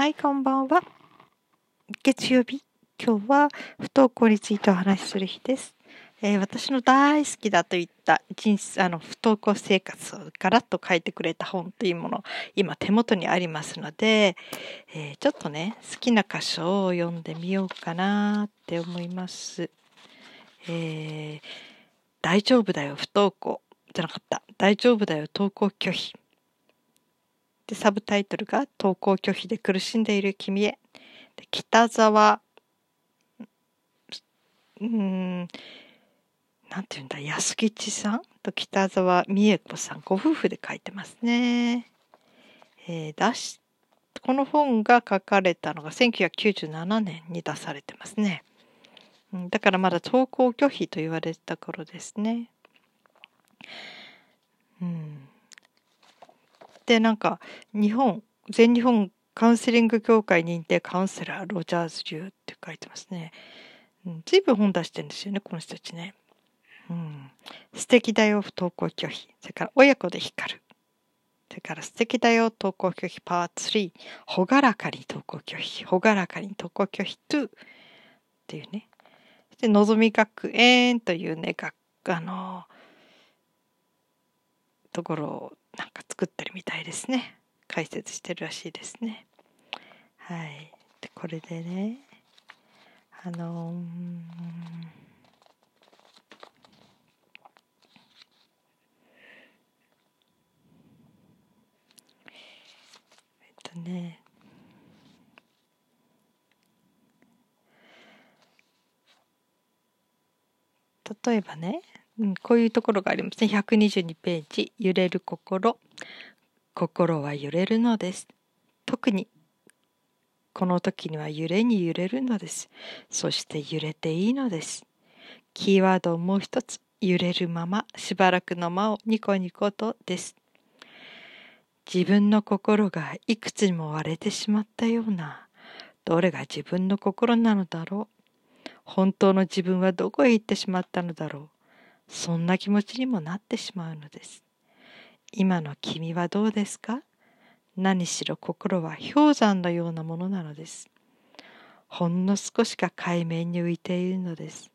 はい、こんばんは。月曜日、今日は不登校についてお話しする日です。えー、私の大好きだといった人あの不登校生活をガラッと書いてくれた本というもの、今手元にありますので、えー、ちょっとね、好きな箇所を読んでみようかなって思います。えー、大丈夫だよ、不登校。じゃなかった。大丈夫だよ、登校拒否。で、サブタイトルが登校拒否で苦しんでいる君へ。で北沢、うん、なんていうんだ、安吉さん？と北沢美恵子さん、ご夫婦で書いてますね。えー、出し、この本が書かれたのが1997年に出されてますね。だからまだ登校拒否と言われた頃ですね。うん。でなんか日本全日本カウンセリング協会認定カウンセラーロジャーズ流って書いてますね。うん、随分本出してるんですよねこの人たちね。うん、素敵だよ不登校拒否。それから親子で光る。それから素敵だよ登校拒否。パワー。3朗らかに登校拒否。朗らかに登校拒否。2っていうね。でのぞみ学園というね学あのところをなんか作ってるみたいですね。解説してるらしいですね。はい。でこれでねあのー、えっとね例えばねうん、こういうところがありますね。122ページ、揺れる心。心は揺れるのです。特に、この時には揺れに揺れるのです。そして揺れていいのです。キーワードをもう一つ、揺れるまま、しばらくの間をニコニコとです。自分の心がいくつにも割れてしまったような、どれが自分の心なのだろう。本当の自分はどこへ行ってしまったのだろう。そんな気持ちにもなってしまうのです。今の君はどうですか？何しろ心は氷山のようなものなのです。ほんの少しか海面に浮いているのです。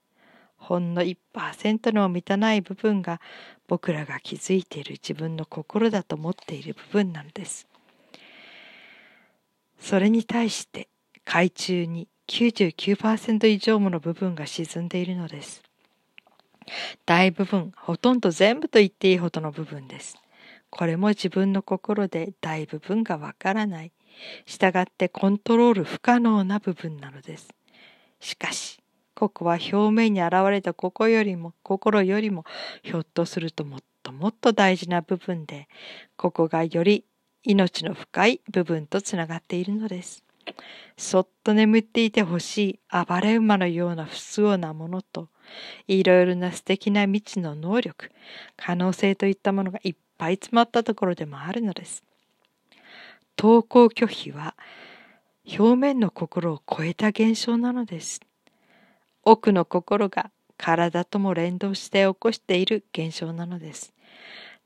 ほんの1%にも満たない部分が僕らが気づいている自分の心だと思っている部分なのです。それに対して海中に99%以上もの部分が沈んでいるのです。大部分、ほとんど全部と言っていいほどの部分です。これも自分の心で大部分がわからない。したがってコントロール不可能な部分なのです。しかし、ここは表面に現れたここよりも、心よりも、ひょっとするともっともっと大事な部分で、ここがより命の深い部分とつながっているのです。そっと眠っていてほしい暴れ馬のような不都合なものと、いろいろな素敵な未知の能力、可能性といったものがいっぱい詰まったところでもあるのです。投稿拒否は表面の心を超えた現象なのです。奥の心が体とも連動して起こしている現象なのです。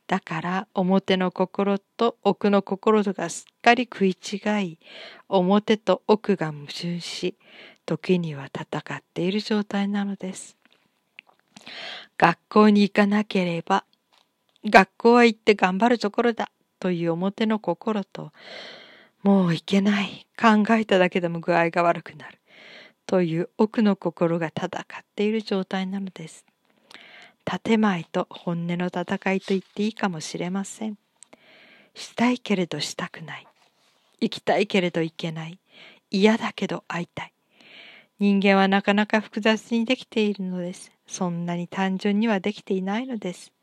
だから表の心と奥の心とがすっかり食い違い、表と奥が矛盾し、時には戦っている状態なのです。学校に行かなければ、学校は行って頑張るところだという表の心と、もう行けない、考えただけでも具合が悪くなるという奥の心が戦っている状態なのです。建前と本音の戦いと言っていいかもしれません。したいけれどしたくない。行きたいけれど行けない。嫌だけど会いたい。人間はなかなか複雑にできているのです。そんなに単純にはできていないのです。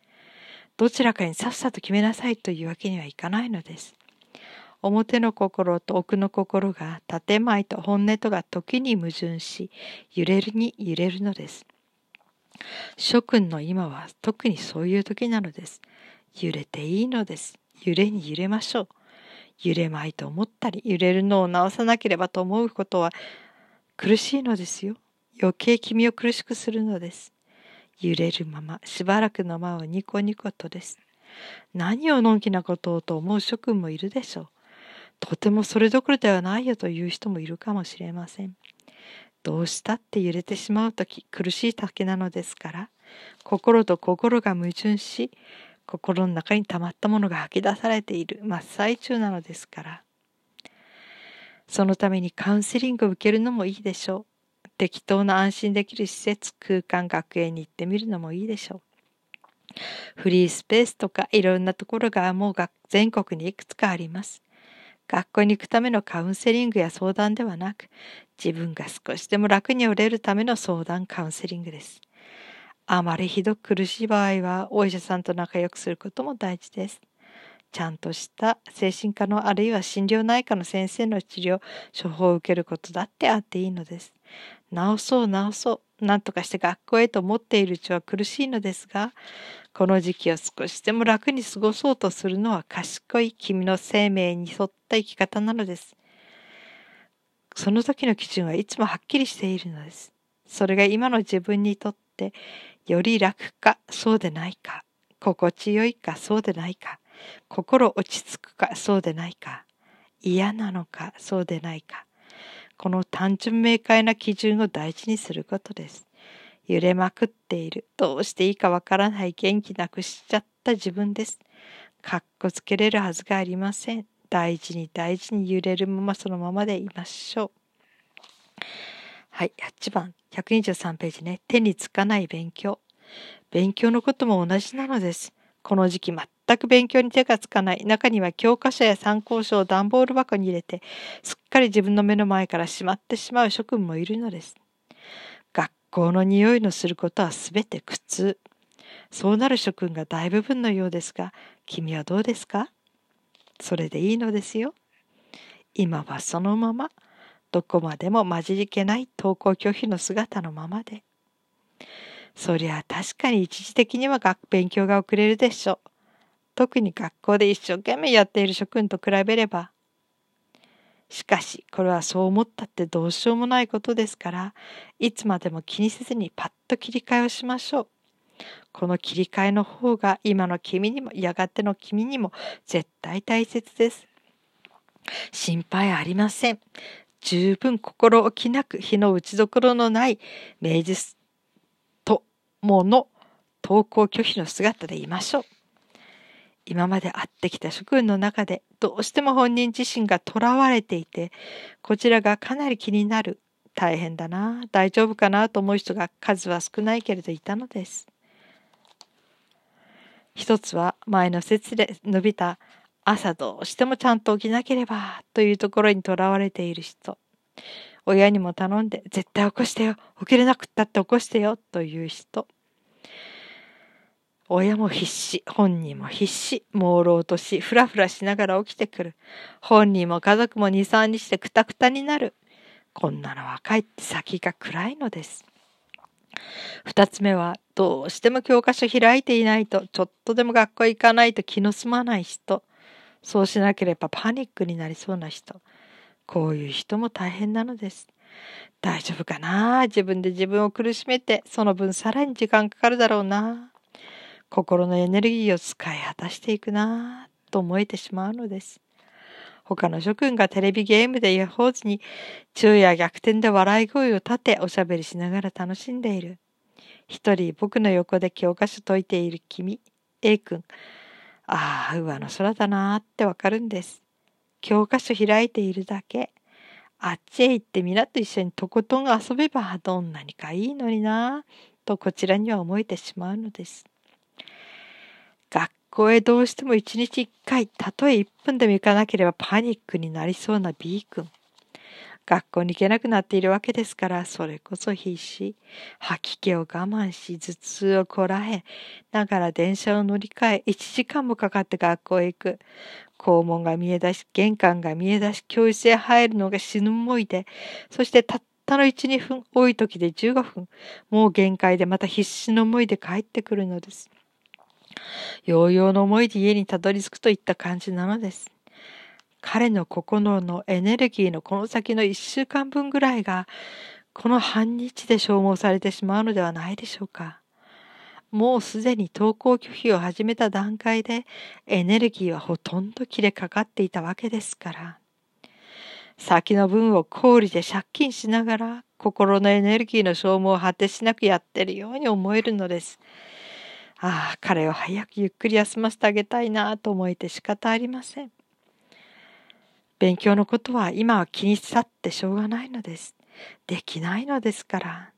どちらかにさっさと決めなさいというわけにはいかないのです。表の心と奥の心が建前と本音とが時に矛盾し、揺れるに揺れるのです。諸君の今は特にそういう時なのです。揺れていいのです。揺れに揺れましょう。揺れまいと思ったり、揺れるのを直さなければと思うことは苦しいのですよ。余計君を苦しくするのです。揺れるまま、しばらくの間はニコニコとです。何をのんきなことをと思う諸君もいるでしょう。とてもそれどころではないよという人もいるかもしれません。どうしたって揺れてしまう時苦しい竹なのですから心と心が矛盾し心の中に溜まったものが吐き出されている真っ最中なのですからそのためにカウンセリングを受けるのもいいでしょう。適当な安心できる施設空間学園に行ってみるのもいいでしょう。フリースペースとかいろんなところがもうが全国にいくつかあります。学校に行くためのカウンセリングや相談ではなく自分が少しでも楽に折れるための相談カウンセリングです。あまりひどく苦しい場合はお医者さんと仲良くすることも大事です。ちゃんとした精神科のあるいは心療内科の先生の治療、処方を受けることだってあっていいのです。治そう治そう、なんとかして学校へと思っているうちは苦しいのですが、この時期を少しでも楽に過ごそうとするのは賢い君の生命に沿った生き方なのです。その時の基準はいつもはっきりしているのです。それが今の自分にとってより楽かそうでないか心地よいかそうでないか心落ち着くかそうでないか。嫌なのかそうでないか。この単純明快な基準を大事にすることです。揺れまくっている。どうしていいかわからない。元気なくしちゃった自分です。かっこつけれるはずがありません。大事に大事に揺れるままそのままでいましょう。はい、8番、123ページね。手につかない勉強。勉強のことも同じなのです。この時期全く勉強に手がつかない。中には教科書や参考書を段ボール箱に入れて、すっかり自分の目の前からしまってしまう諸君もいるのです。学校の匂いのすることはすべて苦痛。そうなる諸君が大部分のようですが、君はどうですか？それでいいのですよ。今はそのまま。どこまでも混じりけない登校拒否の姿のままで。そりゃ確かに一時的には学勉強が遅れるでしょう。特に学校で一生懸命やっている諸君と比べれば。しかし、これはそう思ったってどうしようもないことですから、いつまでも気にせずにパッと切り替えをしましょう。この切り替えの方が今の君にもやがての君にも絶対大切です。心配ありません。十分心置きなく日の打ちどころのない明治ともの投稿拒否の姿でいましょう。今まで会ってきた諸君の中でどうしても本人自身が囚われていて、こちらがかなり気になる、大変だな、大丈夫かなと思う人が数は少ないけれどいたのです。一つは前の説で述べた朝どうしてもちゃんと起きなければというところにとらわれている人。親にも頼んで絶対起こしてよ。起きれなくったって起こしてよという人。親も必死、本人も必死、朦朧とし、ふらふらしながら起きてくる。本人も家族も二三日でくたくたになる。こんなのはかえって先が暗いのです。二つ目は、どうしても教科書開いていないと、ちょっとでも学校行かないと気の済まない人。そうしなければパニックになりそうな人。こういう人も大変なのです。大丈夫かな？自分で自分を苦しめて、その分さらに時間かかるだろうな。心のエネルギーを使い果たしていくなと思えてしまうのです。他の諸君がテレビゲームでヤホーズに昼夜逆転で笑い声を立ておしゃべりしながら楽しんでいる。一人僕の横で教科書解いている君、A 君。ああ、上の空だなーってわかるんです。教科書開いているだけ。あっちへ行って皆と一緒にとことん遊べばどんなにかいいのになとこちらには思えてしまうのです。学校へどうしても一日一回、たとえ1分でも行かなければパニックになりそうな B 君。学校に行けなくなっているわけですから、それこそ必死。吐き気を我慢し、頭痛をこらえ、ながら電車を乗り換え、1時間もかかって学校へ行く。校門が見え出し、玄関が見え出し、教室へ入るのが死ぬ思いで、そしてたったの1、2分、多い時で15分、もう限界でまた必死の思いで帰ってくるのです。ようようの思いで家にたどり着くといった感じなのです。彼の心のエネルギーのこの先の一週間分ぐらいが、この半日で消耗されてしまうのではないでしょうか。もうすでに登校拒否を始めた段階でエネルギーはほとんど切れかかっていたわけですから。先の分を氷で借金しながら心のエネルギーの消耗を果てしなくやってるように思えるのです。ああ、彼を早くゆっくり休ませてあげたいなと思えて仕方ありません。勉強のことは今は気に去ってしょうがないのです。できないのですから。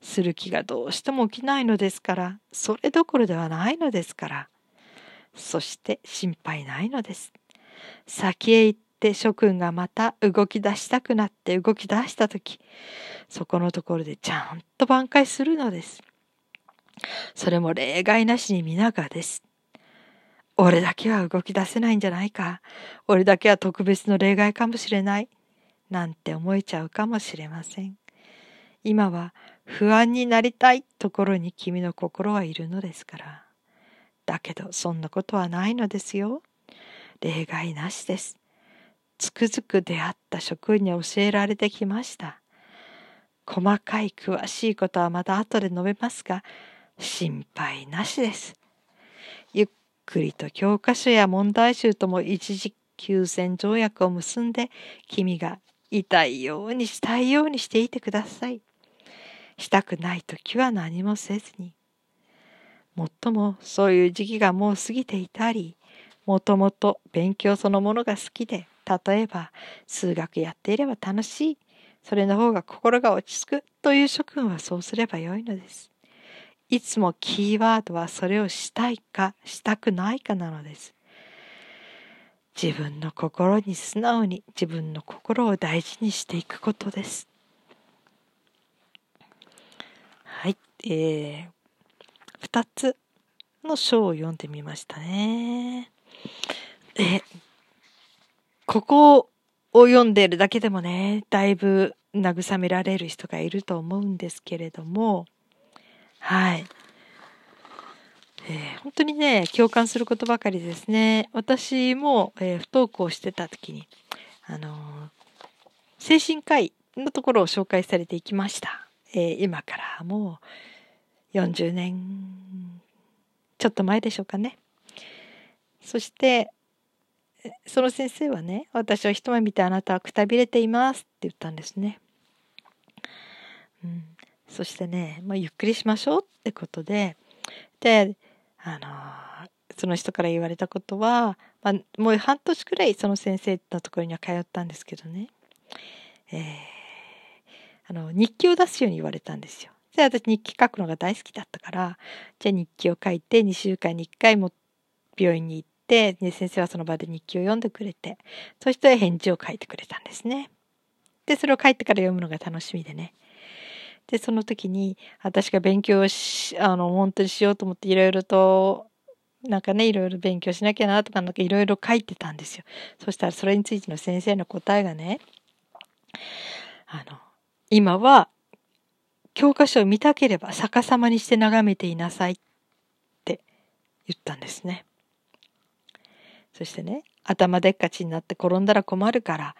する気がどうしても起きないのですから。それどころではないのですから。そして心配ないのです。先へ行って諸君がまた動き出したくなって動き出した時、そこのところでちゃんと挽回するのです。それも例外なしに皆がです。俺だけは動き出せないんじゃないか。俺だけは特別の例外かもしれない。なんて思えちゃうかもしれません。今は不安になりたいところに君の心はいるのですから。だけどそんなことはないのですよ。例外なしです。つくづく出会った職員に教えられてきました。細かい詳しいことはまた後で述べますが、心配なしです。ゆっくりと教科書や問題集とも一時休戦条約を結んで、君が痛いようにしたいようにしていてください。したくない時は何もせずに。もっともそういう時期がもう過ぎていたり、もともと勉強そのものが好きで、例えば数学やっていれば楽しい、それの方が心が落ち着くという諸君はそうすればよいのです。いつもキーワードはそれをしたいかしたくないかなのです。自分の心に素直に自分の心を大事にしていくことです。はい、えー、2つの章を読んでみましたね。え、ここを読んでるだけでもね、だいぶ慰められる人がいると思うんですけれども、はい。えー、本当にね、共感することばかりですね。私も、えー、不登校してた時に、あのー、精神科医のところを紹介されていきました。え今からもう40年ちょっと前でしょうかね。そして、その先生はね、私は一目見てあなたはくたびれていますって言ったんですね。うん、そしてね、まあ、ゆっくりしましょうってことで、で、あのその人から言われたことは、まあ、もう半年くらいその先生のところには通ったんですけどね、えー、あの日記を出すように言われたんですよ。で私日記書くのが大好きだったからじゃあ日記を書いて2週間に1回も病院に行って、ね、先生はその場で日記を読んでくれてそして返事を書いてくれたんですね。でそれを書いてから読むのが楽しみでね。で、その時に、私が勉強し、あの、本当にしようと思っていろいろと、なんかね、いろいろ勉強しなきゃなとか、なんかいろいろ書いてたんですよ。そしたらそれについての先生の答えがね、あの、今は、教科書を見たければ逆さまにして眺めていなさいって言ったんですね。そしてね、頭でっかちになって転んだら困るから、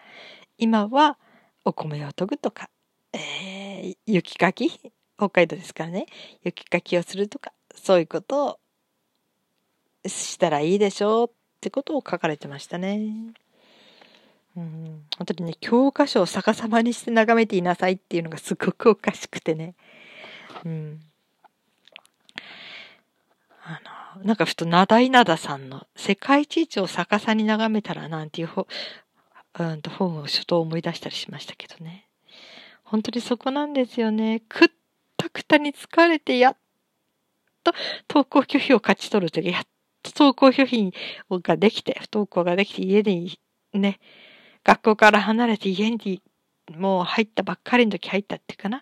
今はお米を研ぐとか、えー、雪かき？北海道ですからね雪かきをするとかそういうことをしたらいいでしょうってことを書かれてましたね。うん、本当にね教科書を逆さまにして眺めていなさいっていうのがすごくおかしくてね。うん、あのなんかふと名田稲田さんの「世界地図を逆さに眺めたら」なんていう本,、うん、と本をちょっと思い出したりしましたけどね。本当にそこなんですよね。くったくたに疲れて、やっと登校拒否を勝ち取るというか、やっと登校拒否ができて、不登校ができて、家にね、学校から離れて家にもう入ったばっかりの時入ったっていうかな。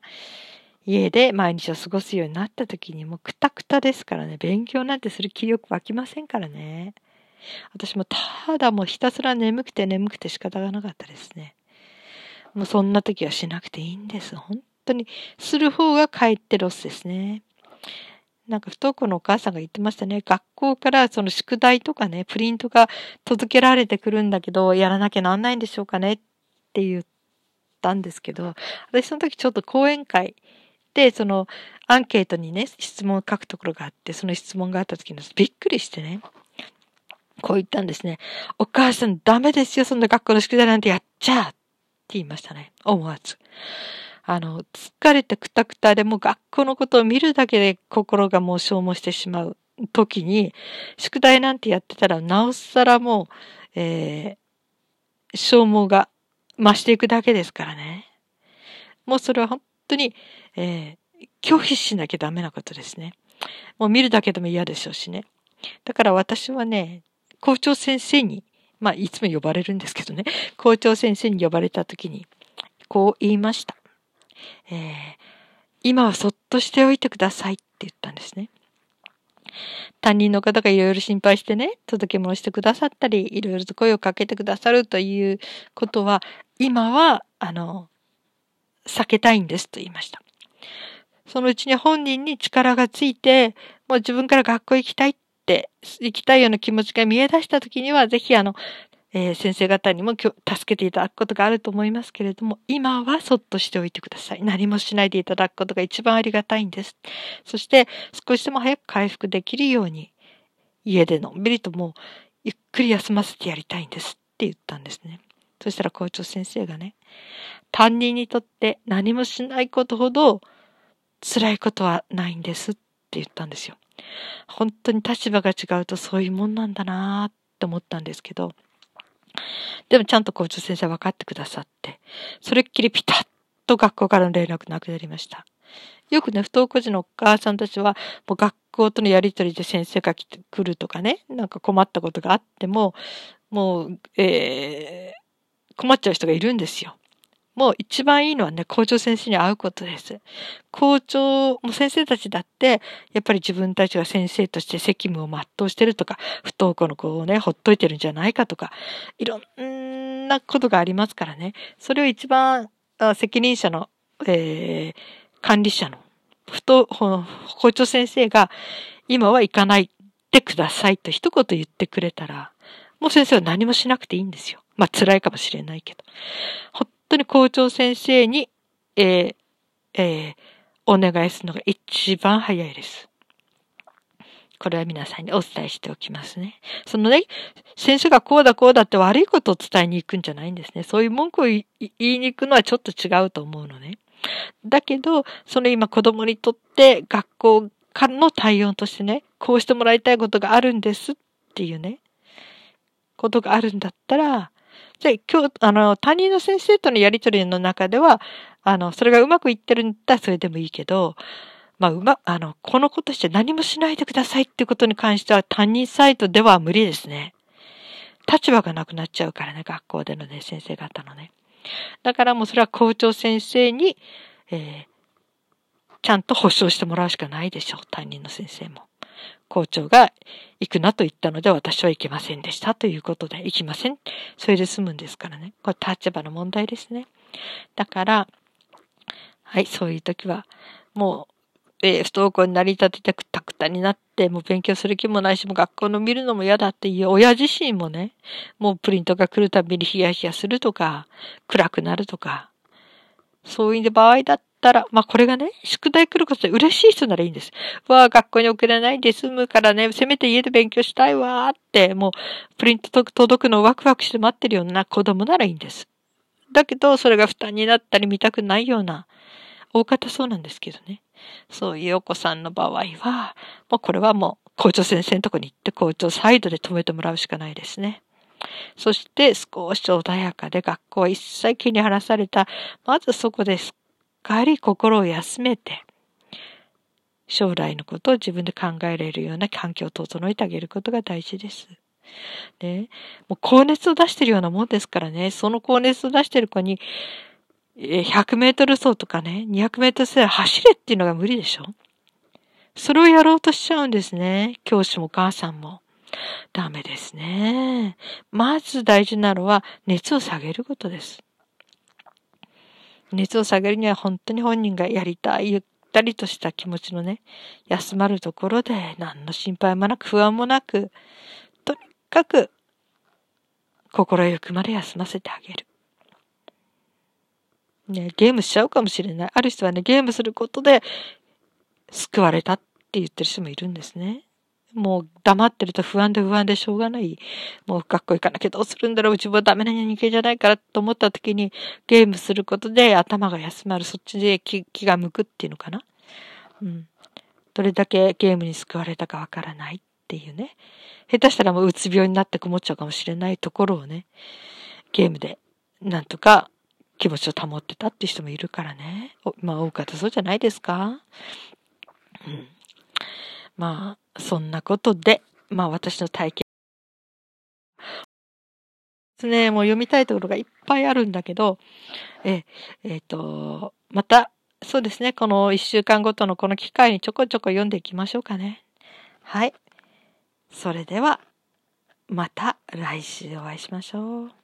家で毎日を過ごすようになった時にもうくたくたですからね、勉強なんてする気力湧きませんからね。私もただもうひたすら眠くて眠くて仕方がなかったですね。もうそんな時はしなくていいんです。本当に。する方がかえってロスですね。なんか不登校のお母さんが言ってましたね。学校からその宿題とかね、プリントが届けられてくるんだけど、やらなきゃなんないんでしょうかねって言ったんですけど、私その時ちょっと講演会で、そのアンケートにね、質問を書くところがあって、その質問があった時にびっくりしてね、こう言ったんですね。お母さんダメですよ、そんな学校の宿題なんてやっちゃっ言いましたね。思わず。あの、疲れてくたくたでも学校のことを見るだけで心がもう消耗してしまう時に、宿題なんてやってたらなおさらもう、えー、消耗が増していくだけですからね。もうそれは本当に、えー、拒否しなきゃダメなことですね。もう見るだけでも嫌でしょうしね。だから私はね、校長先生に、まあ、いつも呼ばれるんですけどね、校長先生に呼ばれた時に、こう言いました。えー、今はそっとしておいてくださいって言ったんですね。担任の方がいろいろ心配してね、届け物してくださったり、いろいろと声をかけてくださるということは、今は、あの、避けたいんですと言いました。そのうちに本人に力がついて、もう自分から学校行きたいって、行きたいような気持ちが見え出した時には、ぜひあの、えー、先生方にも助けていただくことがあると思いますけれども、今はそっとしておいてください。何もしないでいただくことが一番ありがたいんです。そして、少しでも早く回復できるように、家でのんびりともう、ゆっくり休ませてやりたいんですって言ったんですね。そしたら校長先生がね、担任にとって何もしないことほど辛いことはないんですって言ったんですよ。本当に立場が違うとそういうもんなんだなって思ったんですけど、でもちゃんと校長先生分かってくださって、それっきりピタッと学校からの連絡なくなりました。よくね、不登校児のお母さんたちは、もう学校とのやりとりで先生が来てくるとかね、なんか困ったことがあっても、もう、えー、困っちゃう人がいるんですよ。もう一番いいのはね、校長先生に会うことです。校長、も先生たちだって、やっぱり自分たちが先生として責務を全うしてるとか、不登校の子をね、ほっといてるんじゃないかとか、いろんなことがありますからね。それを一番、責任者の、えー、管理者の、不登、校長先生が、今は行かないでくださいと一言言ってくれたら、もう先生は何もしなくていいんですよ。まあ辛いかもしれないけど。当に校長先生に、えー、えー、お願いするのが一番早いです。これは皆さんにお伝えしておきますね。そのね、先生がこうだこうだって悪いことを伝えに行くんじゃないんですね。そういう文句を言いに行くのはちょっと違うと思うのね。だけど、その今子供にとって学校からの対応としてね、こうしてもらいたいことがあるんですっていうね、ことがあるんだったら、じゃあ今日、あの、担任の先生とのやりとりの中では、あの、それがうまくいってるんだったらそれでもいいけど、まあ、うま、あの、このことして何もしないでくださいっていうことに関しては担任サイトでは無理ですね。立場がなくなっちゃうからね、学校でのね、先生方のね。だからもうそれは校長先生に、えー、ちゃんと保証してもらうしかないでしょう、担任の先生も。校長が行くなと言ったので私は行けませんでしたということで行きません。それで済むんですからね。これ立場の問題ですね。だから、はい、そういう時は、もう、えー、不登校になり立ててくたくたになって、もう勉強する気もないし、もう学校の見るのも嫌だっていう親自身もね、もうプリントが来るたびにヒヤヒヤするとか、暗くなるとか、そういう場合だったら、まあこれがね、宿題来ることで嬉しい人ならいいんです。わあ、学校に送れないで済むからね、せめて家で勉強したいわーって、もうプリント届くのをワクワクして待ってるような子供ならいいんです。だけど、それが負担になったり見たくないような、大方そうなんですけどね。そういうお子さんの場合は、もうこれはもう校長先生のとこに行って校長サイドで止めてもらうしかないですね。そして少し穏やかで学校は一切気に離された。まずそこでかり心を休めて、将来のことを自分で考えられるような環境を整えてあげることが大事です。ね、もう高熱を出してるようなもんですからね、その高熱を出してる子に、100メートル走とかね、200メートル走走れっていうのが無理でしょそれをやろうとしちゃうんですね。教師もお母さんも。ダメですね。まず大事なのは熱を下げることです。熱を下げるには本当に本人がやりたい、ゆったりとした気持ちのね、休まるところで何の心配もなく不安もなく、とにかく心ゆくまで休ませてあげる。ね、ゲームしちゃうかもしれない。ある人はね、ゲームすることで救われたって言ってる人もいるんですね。もう黙ってると不安で不安でしょうがない。もう学校行かなきゃどうするんだろう。自分はダメな人間じゃないからと思った時にゲームすることで頭が休まる。そっちで気が向くっていうのかな。うん。どれだけゲームに救われたかわからないっていうね。下手したらもううつ病になって曇っちゃうかもしれないところをね、ゲームでなんとか気持ちを保ってたって人もいるからね。まあ多かったそうじゃないですか。うん。まあ、そんなことで、まあ私の体験ですね、もう読みたいところがいっぱいあるんだけど、え、えっ、ー、と、また、そうですね、この一週間ごとのこの機会にちょこちょこ読んでいきましょうかね。はい。それでは、また来週お会いしましょう。